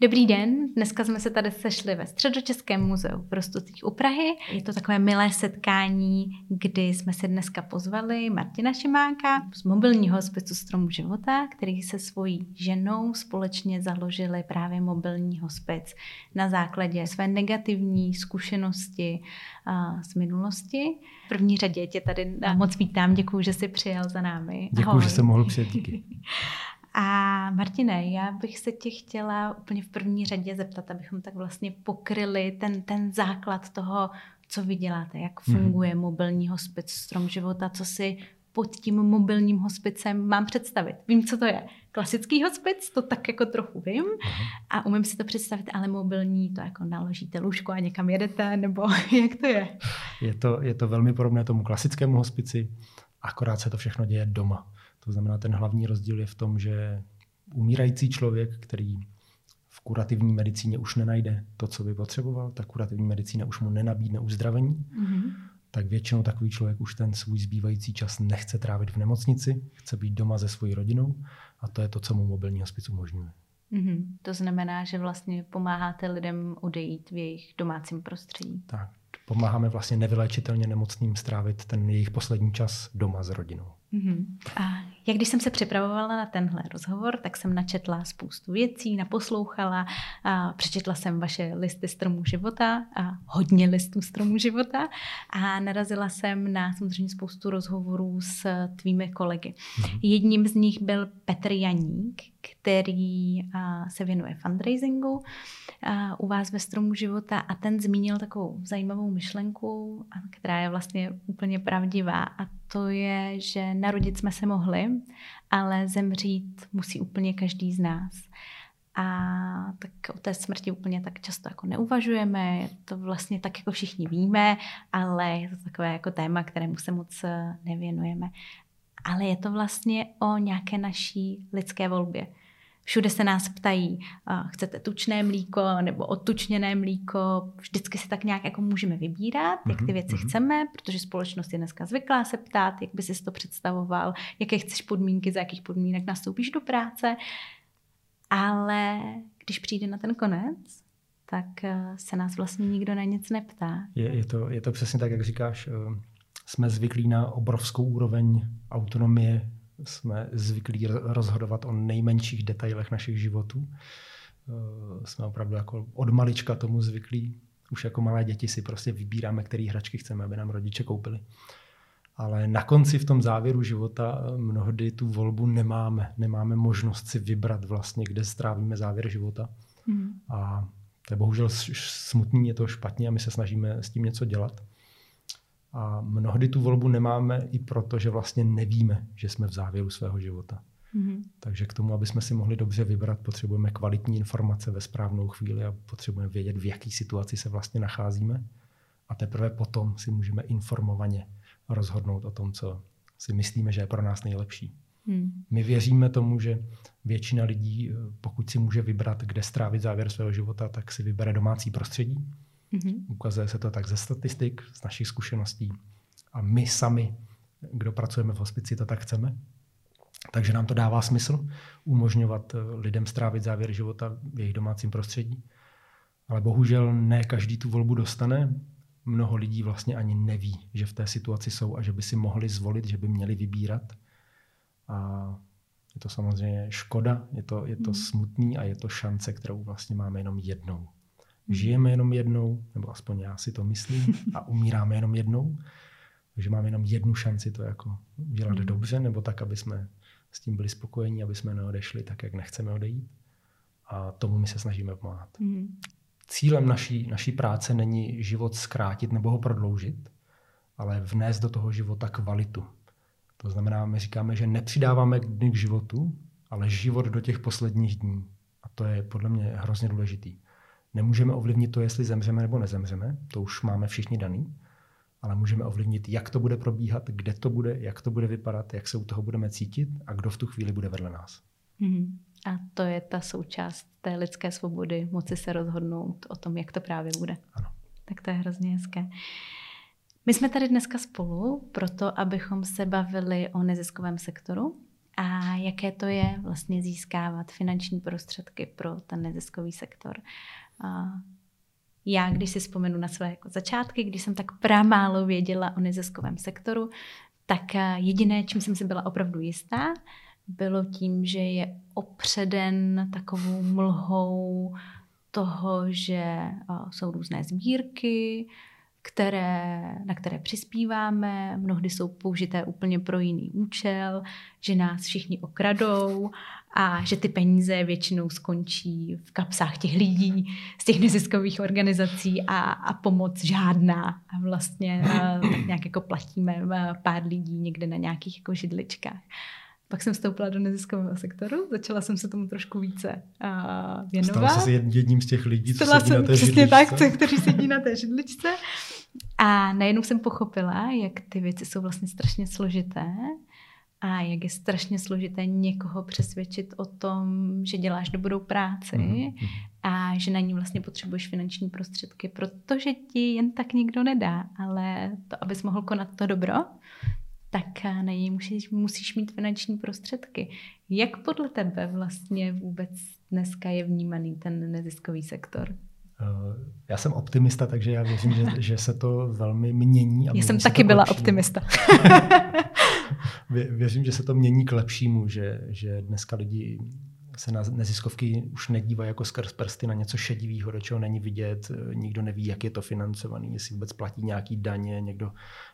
Dobrý den, dneska jsme se tady sešli ve Středočeském muzeu v Rostocích u Prahy. Je to takové milé setkání, kdy jsme si dneska pozvali Martina Šimáka z mobilního hospicu Stromu života, který se svojí ženou společně založili právě mobilní hospic na základě své negativní zkušenosti z minulosti. V první řadě tě tady moc vítám, děkuji, že jsi přijel za námi. Děkuji, že jsem mohl přijet, díky. A Martine, já bych se tě chtěla úplně v první řadě zeptat, abychom tak vlastně pokryli ten, ten základ toho, co vy děláte, jak mhm. funguje mm. mobilní hospic Strom života, co si pod tím mobilním hospicem mám představit. Vím, co to je. Klasický hospic, to tak jako trochu vím a umím si to představit, ale mobilní, to jako naložíte lůžko a někam jedete, nebo jak to je? Je to, je to velmi podobné tomu klasickému hospici, akorát se to všechno děje doma. To znamená, ten hlavní rozdíl je v tom, že umírající člověk, který v kurativní medicíně už nenajde to, co by potřeboval, ta kurativní medicína už mu nenabídne uzdravení, mm-hmm. tak většinou takový člověk už ten svůj zbývající čas nechce trávit v nemocnici, chce být doma se svojí rodinou a to je to, co mu mobilní hospic umožňuje. Mm-hmm. To znamená, že vlastně pomáháte lidem odejít v jejich domácím prostředí. Tak, pomáháme vlastně nevylečitelně nemocným strávit ten jejich poslední čas doma s rodinou. Mm-hmm. A jak když jsem se připravovala na tenhle rozhovor, tak jsem načetla spoustu věcí, naposlouchala, a přečetla jsem vaše listy stromů života a hodně listů stromů života a narazila jsem na samozřejmě spoustu rozhovorů s tvými kolegy. Mm-hmm. Jedním z nich byl Petr Janík, který se věnuje fundraisingu u vás ve Stromu života a ten zmínil takovou zajímavou myšlenku, která je vlastně úplně pravdivá a to je, že narodit jsme se mohli, ale zemřít musí úplně každý z nás. A tak o té smrti úplně tak často jako neuvažujeme, je to vlastně tak jako všichni víme, ale je to takové jako téma, kterému se moc nevěnujeme. Ale je to vlastně o nějaké naší lidské volbě. Všude se nás ptají, chcete tučné mlíko nebo odtučněné mlíko. Vždycky se tak nějak jako můžeme vybírat, jak ty mhm, věci mm-hmm. chceme, protože společnost je dneska zvyklá se ptát, jak by si to představoval, jaké chceš podmínky, za jakých podmínek nastoupíš do práce. Ale když přijde na ten konec, tak eh, se nás vlastně nikdo na nic neptá. Je, je, to, je to přesně tak, jak říkáš. Eh, jsme zvyklí na obrovskou úroveň autonomie jsme zvyklí rozhodovat o nejmenších detailech našich životů. Eh, jsme opravdu jako od malička tomu zvyklí. Už jako malé děti si prostě vybíráme, které hračky chceme, aby nám rodiče koupili. Ale na konci v tom závěru života eh, mnohdy tu volbu nemáme. Nemáme možnost si vybrat vlastně, kde strávíme závěr života. Mm. A to je bohužel smutný, je to špatně a my se snažíme s tím něco dělat. A mnohdy tu volbu nemáme i proto, že vlastně nevíme, že jsme v závěru svého života. Mm-hmm. Takže k tomu, aby jsme si mohli dobře vybrat, potřebujeme kvalitní informace ve správnou chvíli a potřebujeme vědět, v jaké situaci se vlastně nacházíme. A teprve potom si můžeme informovaně rozhodnout o tom, co si myslíme, že je pro nás nejlepší. Mm. My věříme tomu, že většina lidí, pokud si může vybrat, kde strávit závěr svého života, tak si vybere domácí prostředí Mm-hmm. Ukazuje se to tak ze statistik, z našich zkušeností. A my sami, kdo pracujeme v hospici, to tak chceme. Takže nám to dává smysl umožňovat eh, lidem strávit závěr života v jejich domácím prostředí. Ale bohužel ne každý tu volbu dostane. Mnoho lidí vlastně ani neví, že v té situaci jsou a že by si mohli zvolit, že by měli vybírat. A je to samozřejmě škoda, je to, je to mm. smutný a je to šance, kterou vlastně máme jenom jednou. Žijeme jenom jednou, nebo aspoň já si to myslím, a umíráme jenom jednou. Takže máme jenom jednu šanci to jako udělat mm. dobře, nebo tak, aby jsme s tím byli spokojení, aby jsme neodešli tak, jak nechceme odejít. A tomu my se snažíme pomáhat. Mm. Cílem naší, naší práce není život zkrátit nebo ho prodloužit, ale vnést do toho života kvalitu. To znamená, my říkáme, že nepřidáváme dny k životu, ale život do těch posledních dní. A to je podle mě hrozně důležitý. Nemůžeme ovlivnit to, jestli zemřeme nebo nezemřeme, to už máme všichni daný, ale můžeme ovlivnit, jak to bude probíhat, kde to bude, jak to bude vypadat, jak se u toho budeme cítit a kdo v tu chvíli bude vedle nás. Mm-hmm. A to je ta součást té lidské svobody, moci se rozhodnout o tom, jak to právě bude. Ano. Tak to je hrozně hezké. My jsme tady dneska spolu proto, abychom se bavili o neziskovém sektoru a jaké to je vlastně získávat finanční prostředky pro ten neziskový sektor. Já, když si vzpomenu na své jako začátky, když jsem tak pramálo věděla o neziskovém sektoru, tak jediné, čím jsem si byla opravdu jistá, bylo tím, že je opředen takovou mlhou toho, že jsou různé sbírky, které, na které přispíváme, mnohdy jsou použité úplně pro jiný účel, že nás všichni okradou a že ty peníze většinou skončí v kapsách těch lidí z těch neziskových organizací a, a pomoc žádná. A vlastně a, tak nějak jako platíme pár lidí někde na nějakých jako židličkách. Pak jsem vstoupila do neziskového sektoru, začala jsem se tomu trošku více uh, věnovat. Stala se jedním z těch lidí, co sedí na té Přesně židličce. tak, kteří sedí na té židličce. A najednou jsem pochopila, jak ty věci jsou vlastně strašně složité a jak je strašně složité někoho přesvědčit o tom, že děláš dobrou práci mm-hmm. a že na ní vlastně potřebuješ finanční prostředky, protože ti jen tak nikdo nedá, ale to, abys mohl konat to dobro, tak na něj musíš, musíš mít finanční prostředky. Jak podle tebe vlastně vůbec dneska je vnímaný ten neziskový sektor? Já jsem optimista, takže já věřím, že, že se to velmi mění. A já jsem taky byla lepšímu. optimista. věřím, že se to mění k lepšímu, že, že dneska lidi se na neziskovky už nedívají jako skrz prsty na něco šedivého, do čeho není vidět, nikdo neví, jak je to financovaný, jestli vůbec platí nějaký daně, někdo,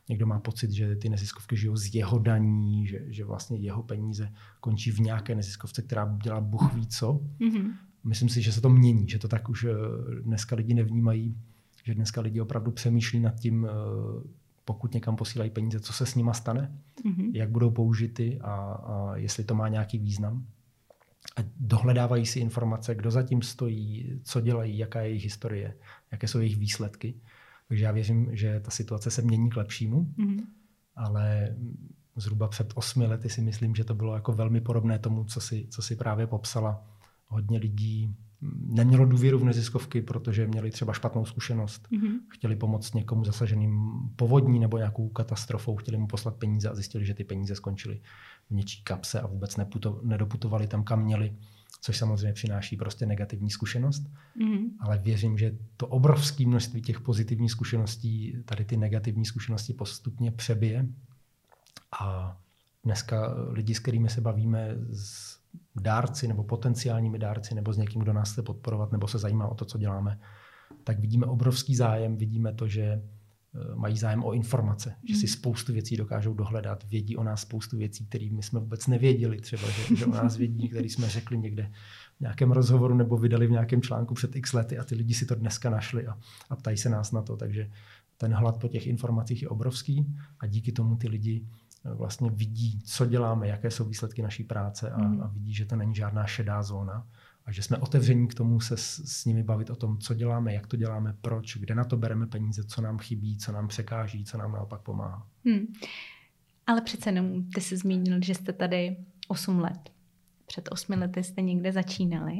někdo má pocit, že ty neziskovky žijou z jeho daní, že, že vlastně jeho peníze končí v nějaké neziskovce, která dělá Bůh ví co. Mm-hmm. Myslím si, že se to mění, že to tak už eh, dneska lidi nevnímají, že dneska lidi opravdu přemýšlí nad tím, eh, pokud někam posílají peníze, co se s nima stane, mm-hmm. jak budou použity a, a jestli to má nějaký význam a dohledávají si informace, kdo zatím stojí, co dělají, jaká je jejich historie, jaké jsou jejich výsledky. Takže já věřím, že ta situace se mění k lepšímu, mm-hmm. ale zhruba před osmi lety si myslím, že to bylo jako velmi podobné tomu, co si, co si právě popsala. Hodně lidí nemělo důvěru v neziskovky, protože měli třeba špatnou zkušenost. Mm-hmm. Chtěli pomoct někomu zasaženým povodní nebo nějakou katastrofou, chtěli mu poslat peníze a zjistili, že ty peníze skončily v něčí kapse a vůbec neputo, nedoputovali tam, kam měli, což samozřejmě přináší prostě negativní zkušenost. Mm-hmm. Ale věřím, že to obrovské množství těch pozitivních zkušeností, tady ty negativní zkušenosti postupně přebije. A dneska lidi, s kterými se bavíme, s dárci nebo potenciálními dárci nebo s někým, kdo nás chce podporovat nebo se zajímá o to, co děláme, tak vidíme obrovský zájem, vidíme to, že Eh, mají zájem o informace, mm. že si hmm. spoustu věcí dokážou dohledat, vědí o nás spoustu věcí, které my jsme vůbec nevěděli, třeba, že, že o nás vědí, které jsme řekli někde v nějakém rozhovoru nebo vydali v nějakém článku před x lety a ty lidi si to dneska našli a, a ptají se nás na to, takže ten hlad po těch informacích je obrovský a díky tomu ty lidi vlastně vidí, co děláme, jaké jsou výsledky naší práce a, mm. a vidí, že to není žádná šedá zóna a že jsme otevření k tomu se s, s nimi bavit o tom, co děláme, jak to děláme, proč, kde na to bereme peníze, co nám chybí, co nám překáží, co nám naopak pomáhá. Hmm. Ale přece jenom, ty jsi zmínil, že jste tady 8 let. Před 8 lety jste někde začínali.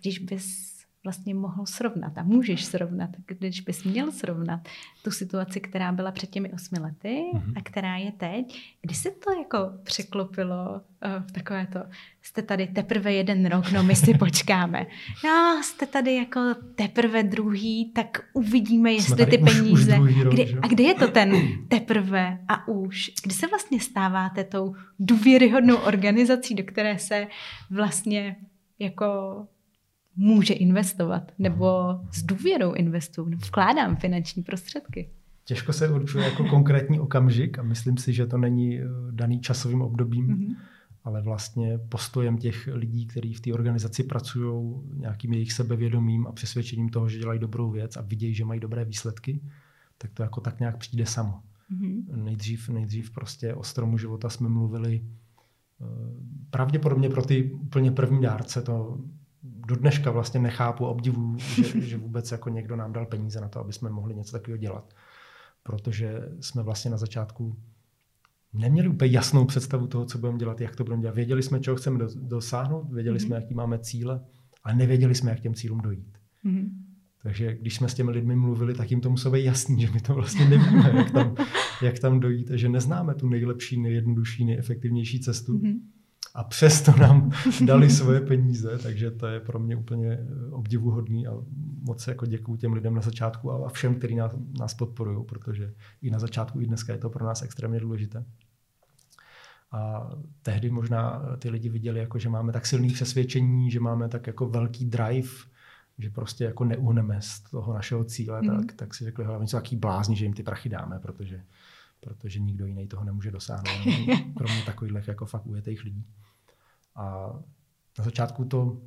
Když bys vlastně mohl srovnat a můžeš srovnat, když bys měl srovnat tu situaci, která byla před těmi osmi lety mm-hmm. a která je teď, kdy se to jako překlopilo uh, v takové to, jste tady teprve jeden rok, no my si počkáme. No, jste tady jako teprve druhý, tak uvidíme, jestli ty už, peníze. Už rok, kdy, a kde je to ten teprve a už? Kdy se vlastně stáváte tou důvěryhodnou organizací, do které se vlastně jako může investovat, nebo s důvěrou investuju, nebo vkládám finanční prostředky. Těžko se určuje jako konkrétní okamžik a myslím si, že to není eh, daný časovým obdobím, mm-hmm. ale vlastně postojem těch lidí, kteří v té organizaci pracují, nějakým jejich sebevědomím a přesvědčením toho, že dělají dobrou věc a vidějí, že mají dobré výsledky, tak to jako tak nějak přijde samo. Mm-hmm. Nejdřív, nejdřív prostě o stromu života jsme mluvili eh, pravděpodobně pro ty úplně první dárce to do dneška vlastně nechápu a obdivuju, že, že vůbec jako někdo nám dal peníze na to, aby jsme mohli něco takového dělat. Protože jsme vlastně na začátku neměli úplně jasnou představu toho, co budeme dělat, jak to budeme dělat. Věděli jsme, čeho chceme dosáhnout, věděli mm-hmm. jsme, jaký máme cíle, ale nevěděli jsme, jak těm cílům dojít. Mm-hmm. Takže když jsme s těmi lidmi mluvili, tak jim to muselo být jasný, že my to vlastně nevíme, jak tam, jak tam dojít a že neznáme tu nejlepší, nejjednodušší, nejefektivnější cestu. Mm-hmm a přesto nám dali svoje peníze, takže to je pro mě úplně obdivuhodný a moc jako děkuju těm lidem na začátku a všem, kteří nás, nás podporují, protože i na začátku, i dneska je to pro nás extrémně důležité. A tehdy možná ty lidi viděli, jako, že máme tak silný přesvědčení, že máme tak jako velký drive, že prostě jako neuhneme z toho našeho cíle, mm. tak, tak si řekli, hlavně jsou taký blázni, že jim ty prachy dáme, protože, protože nikdo jiný toho nemůže dosáhnout, kromě takových jako fakt ujetých lidí. A na začátku to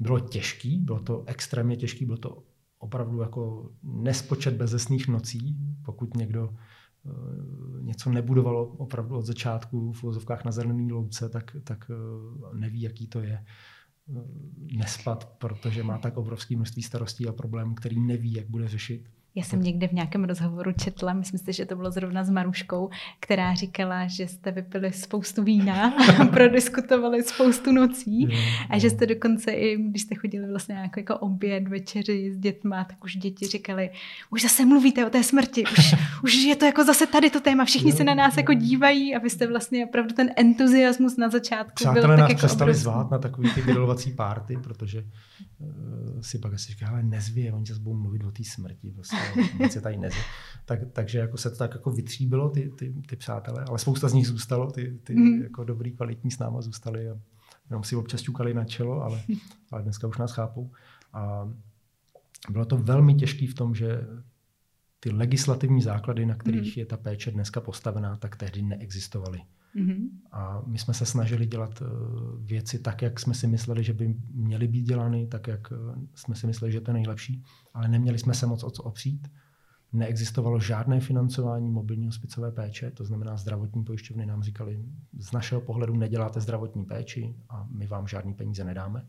bylo těžký, bylo to extrémně těžký, bylo to opravdu jako nespočet bezesných nocí, pokud někdo uh, něco nebudovalo opravdu od začátku v vozovkách na zelený louce, tak, tak uh, neví, jaký to je uh, nespat, protože má tak obrovské množství starostí a problémů, který neví, jak bude řešit. Já jsem někde v nějakém rozhovoru četla, myslím si, že to bylo zrovna s Maruškou, která říkala, že jste vypili spoustu vína a prodiskutovali spoustu nocí a že jste dokonce i, když jste chodili vlastně jako, jako oběd, večeři s dětma, tak už děti říkali, už zase mluvíte o té smrti, už, už je to jako zase tady to téma, všichni se na nás jako dívají a vy jste vlastně opravdu ten entuziasmus na začátku Přátelé byl nás tak jako přestali obrovský. zvát na takový ty grilovací párty, protože uh, si pak asi říká, ale nezvě, oni zase budou mluvit o té smrti, prostě nic je tady nezvě. Tak, takže jako se to tak jako vytříbilo, ty, ty, ty přátelé, ale spousta z nich zůstalo, ty, ty mm. jako dobrý, kvalitní s náma zůstali a jenom si občas ťukali na čelo, ale, ale dneska už nás chápou. A bylo to velmi těžké v tom, že ty legislativní základy, na kterých mm. je ta péče dneska postavená, tak tehdy neexistovaly. Mm-hmm. A my jsme se snažili dělat eh, věci tak, jak jsme si mysleli, že by měly být dělány, tak, jak eh, jsme si mysleli, že to je nejlepší, ale neměli jsme se moc o co opřít. Neexistovalo žádné financování mobilní hospicové péče, to znamená zdravotní pojišťovny nám říkali, z našeho pohledu neděláte zdravotní péči a my vám žádný peníze nedáme.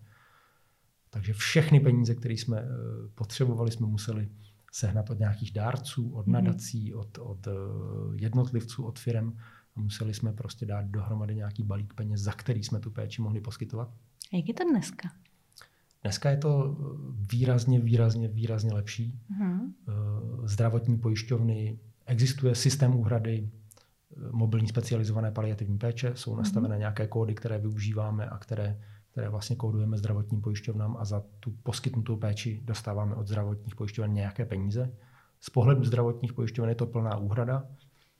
Takže všechny peníze, které jsme eh, potřebovali, jsme museli sehnat od nějakých dárců, od mhm. nadací, od, od jednotlivců, od firm a museli jsme prostě dát dohromady nějaký balík peněz, za který jsme tu péči mohli poskytovat. A jak je to dneska? Dneska je to výrazně, výrazně, výrazně lepší. Uh-huh. Zdravotní pojišťovny, existuje systém úhrady eh, mobilní specializované paliativní péče, jsou mhm. nastavené uh-huh. nějaké kódy, které využíváme a které, které vlastně kódujeme zdravotním pojišťovnám a za tu poskytnutou péči dostáváme od zdravotních pojišťoven nějaké peníze. Z pohledu zdravotních pojišťoven je to plná úhrada,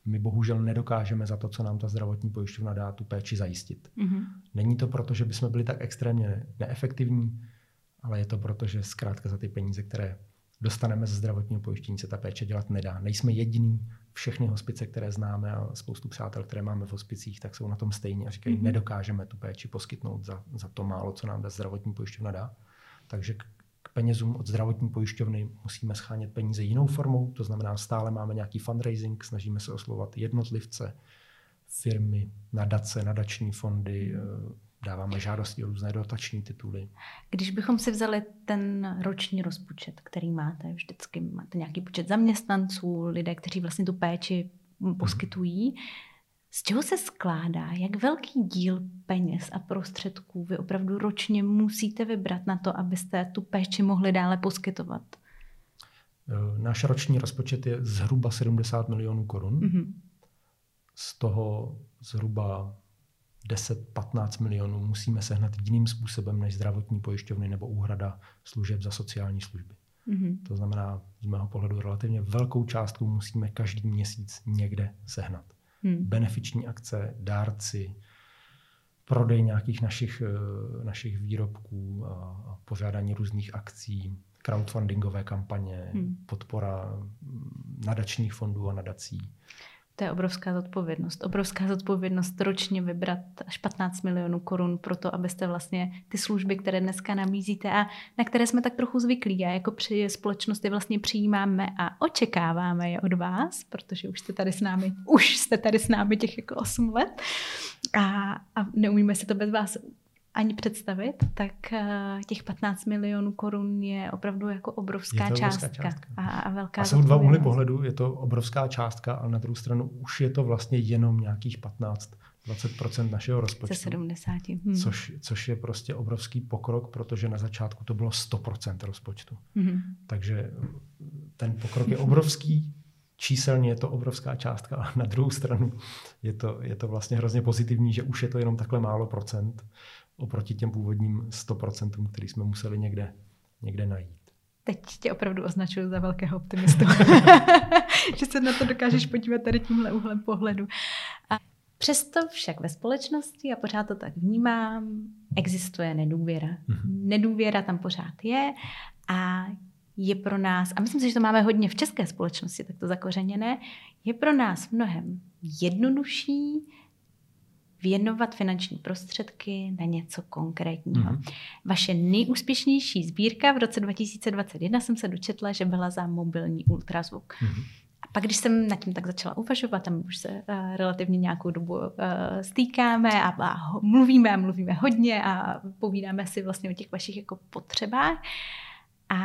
my bohužel nedokážeme za to, co nám ta zdravotní pojišťovna dá, tu péči zajistit. Mm-hmm. Není to proto, že bychom byli tak extrémně neefektivní, ale je to proto, že zkrátka za ty peníze, které dostaneme ze zdravotního pojištění, se ta péče dělat nedá. Nejsme jediný, všechny hospice, které známe a spoustu přátel, které máme v hospicích, tak jsou na tom stejně a říkají, mm-hmm. nedokážeme tu péči poskytnout za, za to málo, co nám ta zdravotní pojišťovna dá. Takže penězům od zdravotní pojišťovny musíme schánět peníze jinou formou, to znamená stále máme nějaký fundraising, snažíme se oslovat jednotlivce, firmy, nadace, nadační fondy, eh, dáváme žádosti o různé dotační tituly. Když bychom si vzali ten roční rozpočet, který máte, vždycky máte nějaký počet zaměstnanců, lidé, kteří vlastně tu péči poskytují, hmm z čeho se skládá? Jak velký díl peněz a prostředků vy opravdu ročně musíte vybrat na to, abyste tu péči mohli dále poskytovat? Eh, náš roční rozpočet je zhruba 70 milionů korun. Mm-hmm. Z toho zhruba 10-15 milionů musíme sehnat jiným způsobem než zdravotní pojišťovny nebo úhrada služeb za sociální služby. Mm-hmm. To znamená, z mého pohledu relativně velkou částku musíme každý měsíc někde sehnat hmm. benefiční akce, dárci, prodej nějakých našich, eh, našich výrobků a pořádání různých akcí, crowdfundingové kampaně, hmm. podpora mm, nadačních fondů a nadací. To je obrovská zodpovědnost. Obrovská zodpovědnost ročně vybrat až 15 milionů korun pro to, abyste vlastně ty služby, které dneska nabízíte a na které jsme tak trochu zvyklí a jako při společnosti vlastně přijímáme a očekáváme je od vás, protože už jste tady s námi, už jste tady s námi těch jako 8 let a, a neumíme si to bez vás ani představit, tak eh, těch 15 milionů korun je opravdu jako obrovská, je obrovská částka, částka. A, a velká A jsou dva úhly pohledu, je to obrovská částka, ale na druhou stranu už je to vlastně jenom nějakých 15 20% našeho rozpočtu. Ze 70. Hmm. Což, což je prostě obrovský pokrok, protože na začátku to bylo 100% rozpočtu. Hmm. Takže ten pokrok je obrovský, číselně je to obrovská částka, a na druhou stranu je to, je to vlastně hrozně pozitivní, že už je to jenom takhle málo procent oproti těm původním 100%, který jsme museli někde, někde najít. Teď tě opravdu označuju za velkého optimistu. že se na to dokážeš podívat tady tímhle úhlem pohledu. A přesto však ve společnosti, a pořád to tak vnímám, existuje nedůvěra. Mm-hmm. Nedůvěra tam pořád je a je pro nás, a myslím si, že to máme hodně v české společnosti, tak to zakořeněné, je pro nás mnohem jednodušší věnovat finanční prostředky na něco konkrétního. Mm-hmm. Vaše nejúspěšnější sbírka v roce 2021 jsem se dočetla, že byla za mobilní ultrazvuk. Mm-hmm. A pak, když jsem nad tím tak začala uvažovat, tam už se uh, relativně nějakou dobu uh, stýkáme a, a mluvíme a mluvíme hodně a povídáme si vlastně o těch vašich jako potřebách, uh, a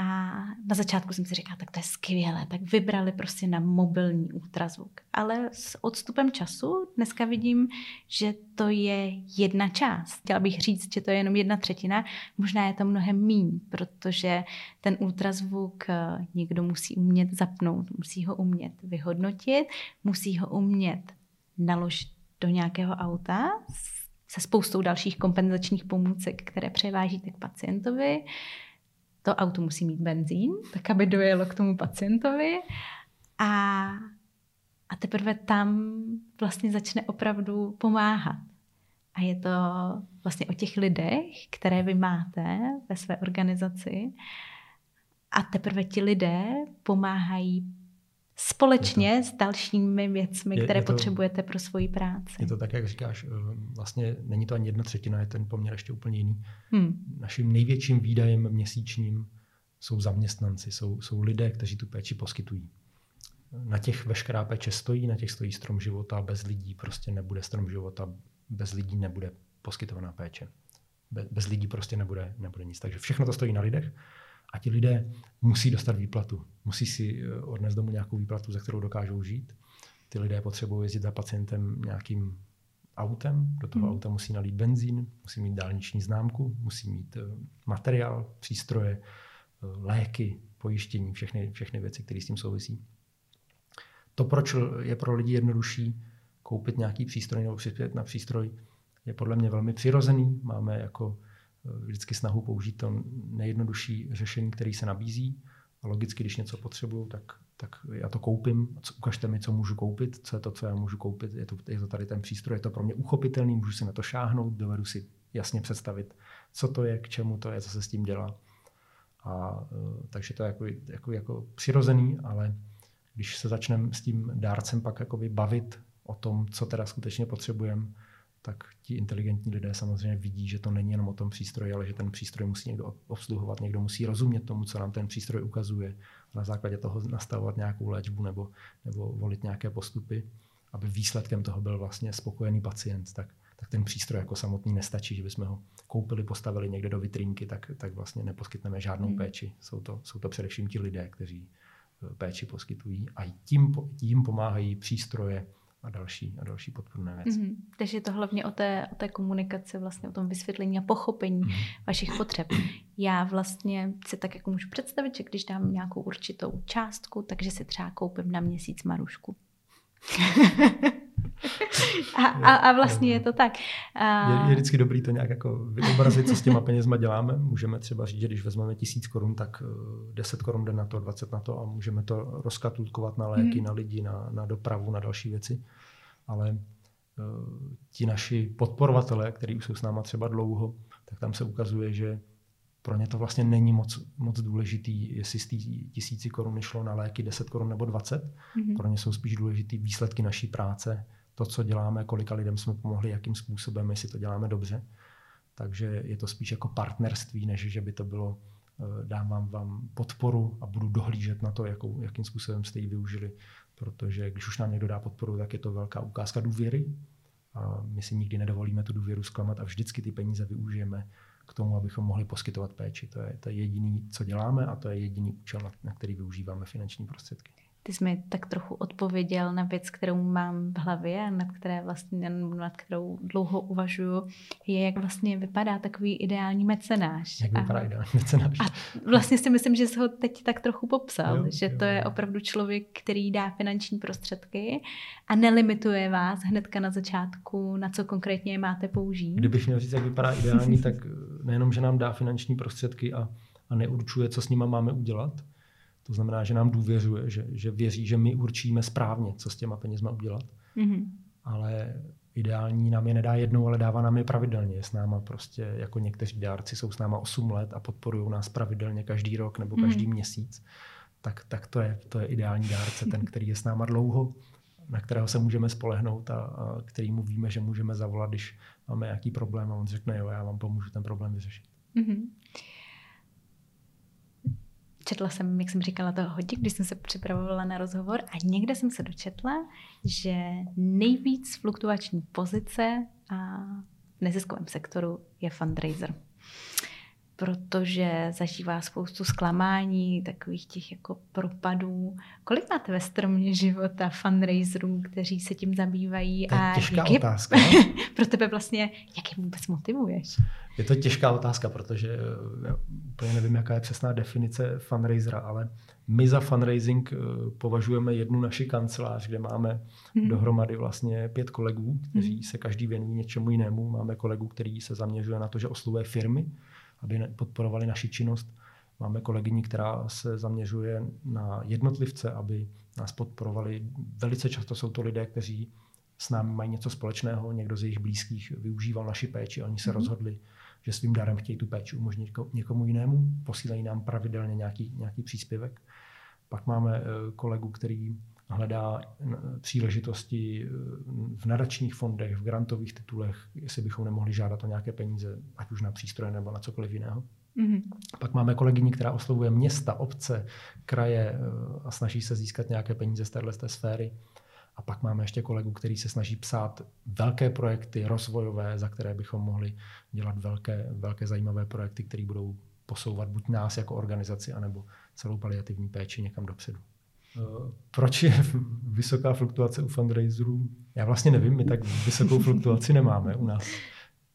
na začátku jsem si říkala, tak to je skvělé, tak vybrali prostě na mobilní ultrazvuk. Ale s odstupem času dneska vidím, že to je jedna část. Chtěla bych říct, že to je jenom jedna třetina, možná je to mnohem míň, protože ten ultrazvuk eh, někdo musí umět zapnout, musí ho umět vyhodnotit, musí ho umět naložit do nějakého auta se spoustou dalších kompenzačních pomůcek, které převážíte k pacientovi to auto musí mít benzín, tak aby dojelo k tomu pacientovi a, a teprve tam vlastně začne opravdu pomáhat. A je to vlastně o těch lidech, které vy máte ve své organizaci. A teprve ti lidé pomáhají společně to, s dalšími věcmi, je, které je to, potřebujete pro svoji práci. Je to tak, jak říkáš, eh, vlastně není to ani jedna třetina, je ten poměr ještě úplně jiný. Hmm. Naším největším výdajem měsíčním jsou zaměstnanci, jsou, jsou lidé, kteří tu péči poskytují. Na těch veškerá péče stojí, na těch stojí strom života, bez lidí prostě nebude strom života, bez lidí nebude poskytovaná péče. Bez, bez lidí prostě nebude, nebude nic. Takže všechno to stojí na lidech a ti lidé musí dostat výplatu. Musí si eh, odnést domů nějakou výplatu, za kterou dokážou žít. Ty lidé potřebují jezdit za pacientem nějakým autem, do toho hmm. auta musí nalít benzín, musí mít dálniční známku, musí mít eh, materiál, přístroje, eh, léky, pojištění, všechny, všechny věci, které s tím souvisí. To, proč je pro lidi jednodušší koupit nějaký přístroj nebo přispět na přístroj, je podle mě velmi přirozený. Máme jako vždycky snahu použít to nejjednodušší řešení, který se nabízí. A logicky, když něco potřebuju, tak, tak já to koupím. Ukažte mi, co můžu koupit, co je to, co já můžu koupit. Je to, je to tady ten přístroj, je to pro mě uchopitelný, můžu si na to šáhnout, dovedu si jasně představit, co to je, k čemu to je, co se s tím dělá. A, e, takže to je jako, jako, jako přirozený, ale když se začneme s tím dárcem pak bavit o tom, co teda skutečně potřebujeme, tak ti inteligentní lidé samozřejmě vidí, že to není jenom o tom přístroji, ale že ten přístroj musí někdo obsluhovat, někdo musí rozumět tomu, co nám ten přístroj ukazuje, a na základě toho nastavovat nějakou léčbu nebo, nebo volit nějaké postupy, aby výsledkem toho byl vlastně spokojený pacient, tak, tak ten přístroj jako samotný nestačí, že bychom ho koupili, postavili někde do vitrínky, tak, tak vlastně neposkytneme žádnou hmm. péči. Jsou to, jsou to především ti lidé, kteří eh, péči poskytují a tím, tím pomáhají přístroje, a další, a další podporné věci. Mm-hmm. Takže je to hlavně o té, o té komunikaci, vlastně o tom vysvětlení a pochopení mm-hmm. vašich potřeb. Já vlastně si tak jako můžu představit, že když dám nějakou určitou částku, takže si třeba koupím na měsíc marušku. a, a, a vlastně je to tak. A... Je, je vždycky dobrý to nějak jako vyobrazit, co s těma penězma děláme. Můžeme třeba říct, že když vezmeme tisíc korun, tak 10 eh, korun jde na to, 20 na to a můžeme to rozkatulkovat na léky, hmm. na lidi, na, na dopravu, na další věci. Ale uh, ti naši podporovatelé, kteří už jsou s náma třeba dlouho, tak tam se ukazuje, že pro ně to vlastně není moc, moc důležitý, jestli z té tisíci korun šlo na léky 10 korun nebo 20. Mm-hmm. Pro ně jsou spíš důležitý výsledky naší práce, to, co děláme, kolika lidem jsme pomohli, jakým způsobem, jestli to děláme dobře. Takže je to spíš jako partnerství, než že by to bylo eh, dám vám, vám podporu a budu dohlížet na to, jakou, jakým způsobem jste ji využili. Protože když už nám někdo dá podporu, tak je to velká ukázka důvěry. A my si nikdy nedovolíme tu důvěru zklamat a vždycky ty peníze využijeme k tomu, abychom mohli poskytovat péči. To je, to je jediný, co děláme a to je jediný účel, na, na který využíváme finanční prostředky. Ty jsi mi tak trochu odpověděl na věc, kterou mám v hlavě, nad, které vlastně, nad kterou dlouho uvažuju, je, jak vlastně vypadá takový ideální mecenáš. Jak vypadá a, ideální mecenáš. A vlastně si myslím, že jsi ho teď tak trochu popsal, jo, že jo, to je opravdu člověk, který dá finanční prostředky a nelimituje vás hnedka na začátku, na co konkrétně je máte použít. Kdybych měl říct, jak vypadá ideální, tak nejenom, že nám dá finanční prostředky a, a neurčuje, co s nima máme udělat, to znamená, že nám důvěřuje, že, že věří, že my určíme správně, co s těma penězma udělat. Mm-hmm. Ale ideální nám je nedá jednou, ale dává nám je pravidelně. Je s náma prostě, jako někteří dárci jsou s náma 8 let a podporují nás pravidelně každý rok nebo každý mm-hmm. měsíc. Tak, tak to, je, to je ideální dárce, ten, který je s náma dlouho, na kterého se můžeme spolehnout a, a kterýmu víme, že můžeme zavolat, když máme nějaký problém a on řekne, jo, já vám pomůžu ten problém vyřešit. Mm-hmm. Četla jsem, jak jsem říkala, toho hodně, když jsem se připravovala na rozhovor a někde jsem se dočetla, že nejvíc fluktuační pozice a v neziskovém sektoru je fundraiser protože zažívá spoustu zklamání, takových těch jako propadů. Kolik máte ve stromě života fundraiserů, kteří se tím zabývají? To je a těžká jak otázka. pro tebe vlastně, jak je vůbec motivuješ? Je to těžká otázka, protože eh, já úplně nevím, jaká je přesná definice fundraisera, ale my za fundraising eh, považujeme jednu naši kancelář, kde máme hmm. dohromady vlastně pět kolegů, kteří hmm. se každý věnují něčemu jinému. Máme kolegu, který se zaměřuje na to, že oslovuje firmy, aby podporovali naši činnost. Máme kolegyni, která se zaměřuje na jednotlivce, aby nás podporovali. Velice často jsou to lidé, kteří s námi mají něco společného, někdo z jejich blízkých využíval naši péči, oni se mm-hmm. rozhodli, že svým darem chtějí tu péči umožnit někomu jinému, posílají nám pravidelně nějaký, nějaký příspěvek. Pak máme eh, kolegu, který hledá příležitosti eh, v nadačních fondech, v grantových titulech, jestli bychom nemohli žádat o nějaké peníze, ať už na přístroje nebo na cokoliv jiného. Mm-hmm. Pak máme kolegyni, která oslovuje města, obce, kraje eh, a snaží se získat nějaké peníze z téhle z té sféry. A pak máme ještě kolegu, který se snaží psát velké projekty rozvojové, za které bychom mohli dělat velké, velké zajímavé projekty, které budou posouvat buď nás jako organizaci, anebo celou paliativní péči někam dopředu. Proč je vysoká fluktuace u fundraiserů? Já vlastně nevím, my tak vysokou fluktuaci nemáme u nás.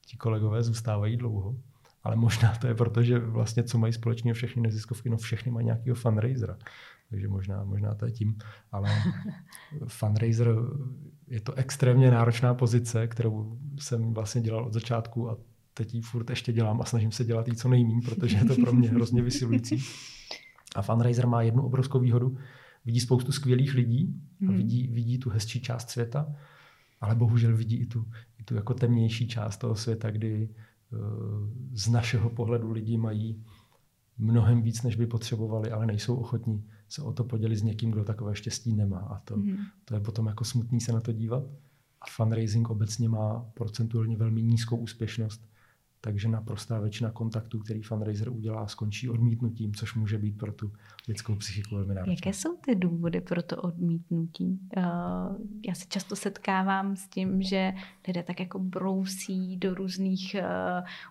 Ti kolegové zůstávají dlouho, ale možná to je proto, že vlastně co mají společně všechny neziskovky, no všechny mají nějakého fundraisera. Takže možná, možná to je tím. Ale fundraiser je to extrémně náročná pozice, kterou jsem vlastně dělal od začátku a teď ji furt ještě dělám a snažím se dělat jí co nejméně, protože je to pro mě hrozně vysilující. A fundraiser má jednu obrovskou výhodu, vidí spoustu skvělých lidí a hmm. vidí, vidí tu hezčí část světa, ale bohužel vidí i tu, i tu jako temnější část toho světa, kdy uh, z našeho pohledu lidi mají mnohem víc, než by potřebovali, ale nejsou ochotní se o to podělit s někým, kdo takové štěstí nemá. A to, mm. to je potom jako smutný se na to dívat. A fundraising obecně má procentuálně velmi nízkou úspěšnost takže naprostá většina kontaktů, který fundraiser udělá, skončí odmítnutím, což může být pro tu lidskou psychiku velmi náročné. Jaké jsou ty důvody pro to odmítnutí? Eh, já se často setkávám s tím, že lidé tak jako brousí do různých eh,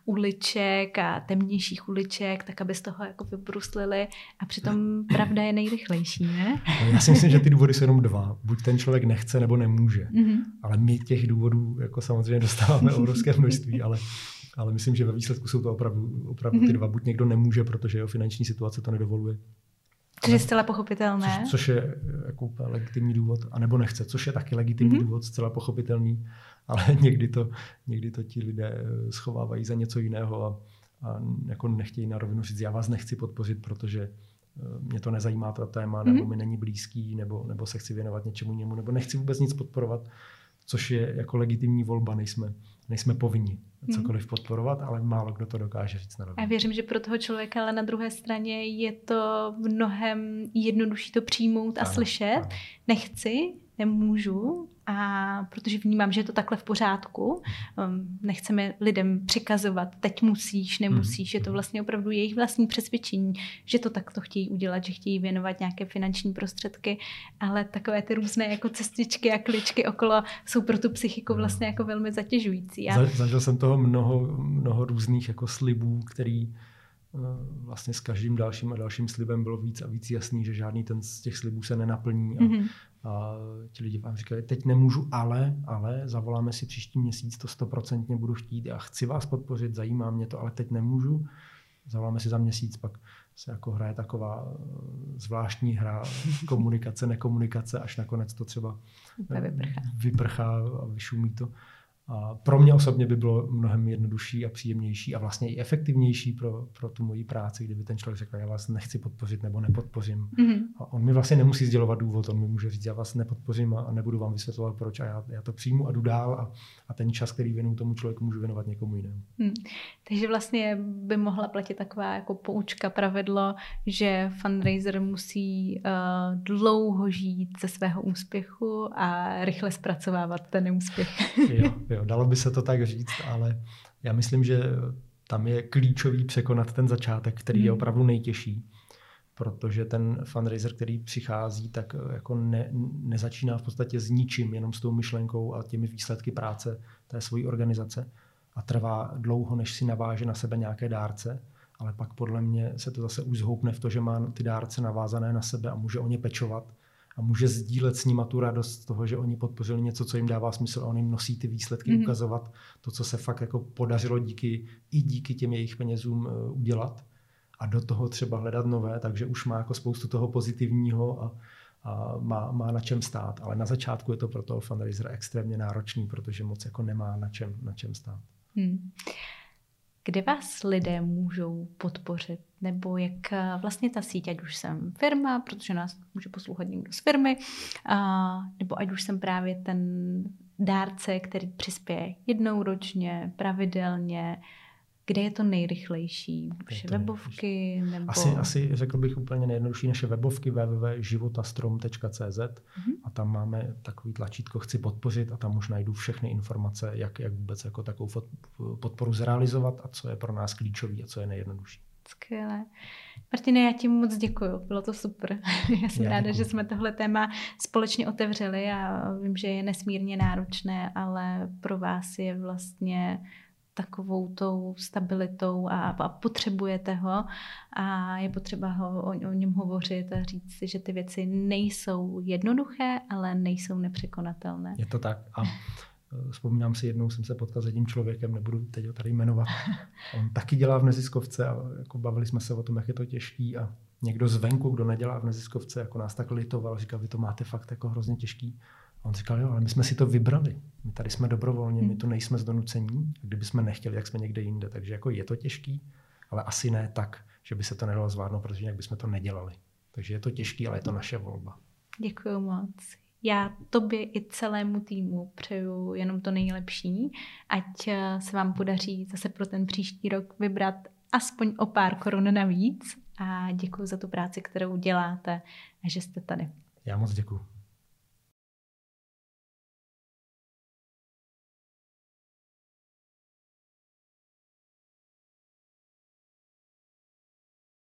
uliček a temnějších uliček, tak aby z toho jako vybruslili a přitom pravda je nejrychlejší, ne? No, já si myslím, že ty důvody jsou jenom dva. Buď ten člověk nechce nebo nemůže. Mm-hmm. Ale my těch důvodů jako samozřejmě dostáváme obrovské množství, ale ale myslím, že ve výsledku jsou to opravdu, opravdu ty mhm. dva. Buď někdo nemůže, protože jeho finanční situace to nedovoluje. Což je zcela pochopitelné. Což, což je jako legitimní důvod, anebo nechce, což je taky legitimní mm-hmm. důvod, zcela pochopitelný, ale někdy to, někdy to ti lidé eh, schovávají za něco jiného a, a jako nechtějí na rovinu říct, já vás nechci podpořit, protože eh, mě to nezajímá to téma, nebo mm-hmm. mi není blízký, nebo, nebo se chci věnovat něčemu jinému, nebo nechci vůbec nic podporovat, což je jako legitimní volba, nejsme, nejsme povinni cokoliv podporovat, ale málo kdo to dokáže říct na rovinu. Já věřím, že pro toho člověka, ale na druhé straně je to mnohem jednodušší to přijmout a ano, slyšet. Ano. Nechci, nemůžu, a protože vnímám, že je to takhle v pořádku. Um, nechceme lidem přikazovat, teď musíš, nemusíš. Je to vlastně opravdu jejich vlastní přesvědčení, že to takto chtějí udělat, že chtějí věnovat nějaké finanční prostředky, ale takové ty různé jako cestičky a kličky okolo jsou pro tu psychiku vlastně jako velmi zatěžující. Já... Zažil jsem toho mnoho, mnoho různých jako slibů, který vlastně s každým dalším a dalším slibem bylo víc a víc jasný, že žádný ten z těch slibů se nenaplní a, mm-hmm. a ti lidi vám říkají, teď nemůžu, ale, ale zavoláme si příští měsíc, to stoprocentně budu chtít a chci vás podpořit, zajímá mě to, ale teď nemůžu. Zavoláme si za měsíc, pak se jako hraje taková eh, zvláštní hra komunikace, nekomunikace, až nakonec to třeba vyprchá. vyprchá a vyšumí to. A pro mě osobně by bylo mnohem jednodušší a příjemnější a vlastně i efektivnější pro, pro tu moji práci, kdyby ten člověk řekl, já vás nechci podpořit nebo nepodpořím. Mm-hmm. A on mi vlastně nemusí sdělovat důvod, on mi může říct, já vás nepodpořím a, a nebudu vám vysvětlovat, proč a já, já to přijmu a jdu dál a, a ten čas, který věnu tomu člověku, můžu věnovat někomu jinému. Mm. Takže vlastně by mohla platit taková jako poučka, pravidlo, že fundraiser musí uh, dlouho žít ze svého úspěchu a rychle zpracovávat ten neúspěch. jo, jo jo, dalo by se to tak říct, ale já myslím, že tam je klíčový překonat ten začátek, který je hmm. opravdu nejtěžší, protože ten fundraiser, který přichází, tak jako ne, nezačíná v podstatě s ničím, jenom s tou myšlenkou a těmi výsledky práce té svojí organizace a trvá dlouho, než si naváže na sebe nějaké dárce, ale pak podle mě se to zase už zhoupne v to, že má ty dárce navázané na sebe a může o ně pečovat a může sdílet s nima tu radost z toho, že oni podpořili něco, co jim dává smysl a on jim nosí ty výsledky, mm-hmm. ukazovat to, co se fakt jako podařilo díky, i díky těm jejich penězům uh, udělat a do toho třeba hledat nové, takže už má jako spoustu toho pozitivního a, a má, má na čem stát. Ale na začátku je to pro toho fundraisera extrémně náročný, protože moc jako nemá na čem, na čem stát. Hmm. Kde vás lidé můžou podpořit? Nebo jak eh, vlastně ta síť, ať už jsem firma, protože nás může poslouchat někdo z firmy, a, nebo ať už jsem právě ten dárce, který přispěje jednou ročně, pravidelně, kde je to nejrychlejší? Naše webovky? Nebo... Asi, asi řekl bych úplně nejjednodušší naše webovky www.životastrom.cz mm-hmm. a tam máme takový tlačítko Chci podpořit a tam už najdu všechny informace, jak, jak vůbec jako takovou podporu zrealizovat a co je pro nás klíčový a co je nejjednodušší. Skvělé. Martine, já ti moc děkuji, bylo to super. Já jsem já ráda, děkuji. že jsme tohle téma společně otevřeli a vím, že je nesmírně náročné, ale pro vás je vlastně takovou tou stabilitou a, a potřebujete ho a je potřeba ho, o, o něm hovořit a říct si, že ty věci nejsou jednoduché, ale nejsou nepřekonatelné. Je to tak a e, Vzpomínám si, jednou jsem se potkal s jedním člověkem, nebudu teď ho tady jmenovat. On taky dělá v neziskovce a jako bavili jsme se o tom, jak je to těžký a někdo zvenku, kdo nedělá v neziskovce, jako nás tak litoval, říkal, vy to máte fakt jako hrozně těžký. A on říkal, jo, ale my jsme si to vybrali. My tady jsme dobrovolně, my tu nejsme z donucení. Kdyby jsme nechtěli, jak jsme někde jinde. Takže jako je to těžký, ale asi ne tak, že by se to nedalo zvládnout, protože jinak bychom to nedělali. Takže je to těžký, ale je to naše volba. Děkuji moc. Já tobě i celému týmu přeju jenom to nejlepší, ať eh, se vám podaří zase pro ten příští rok vybrat aspoň o pár korun navíc a děkuji za tu práci, kterou děláte a že jste tady. Já moc děkuji.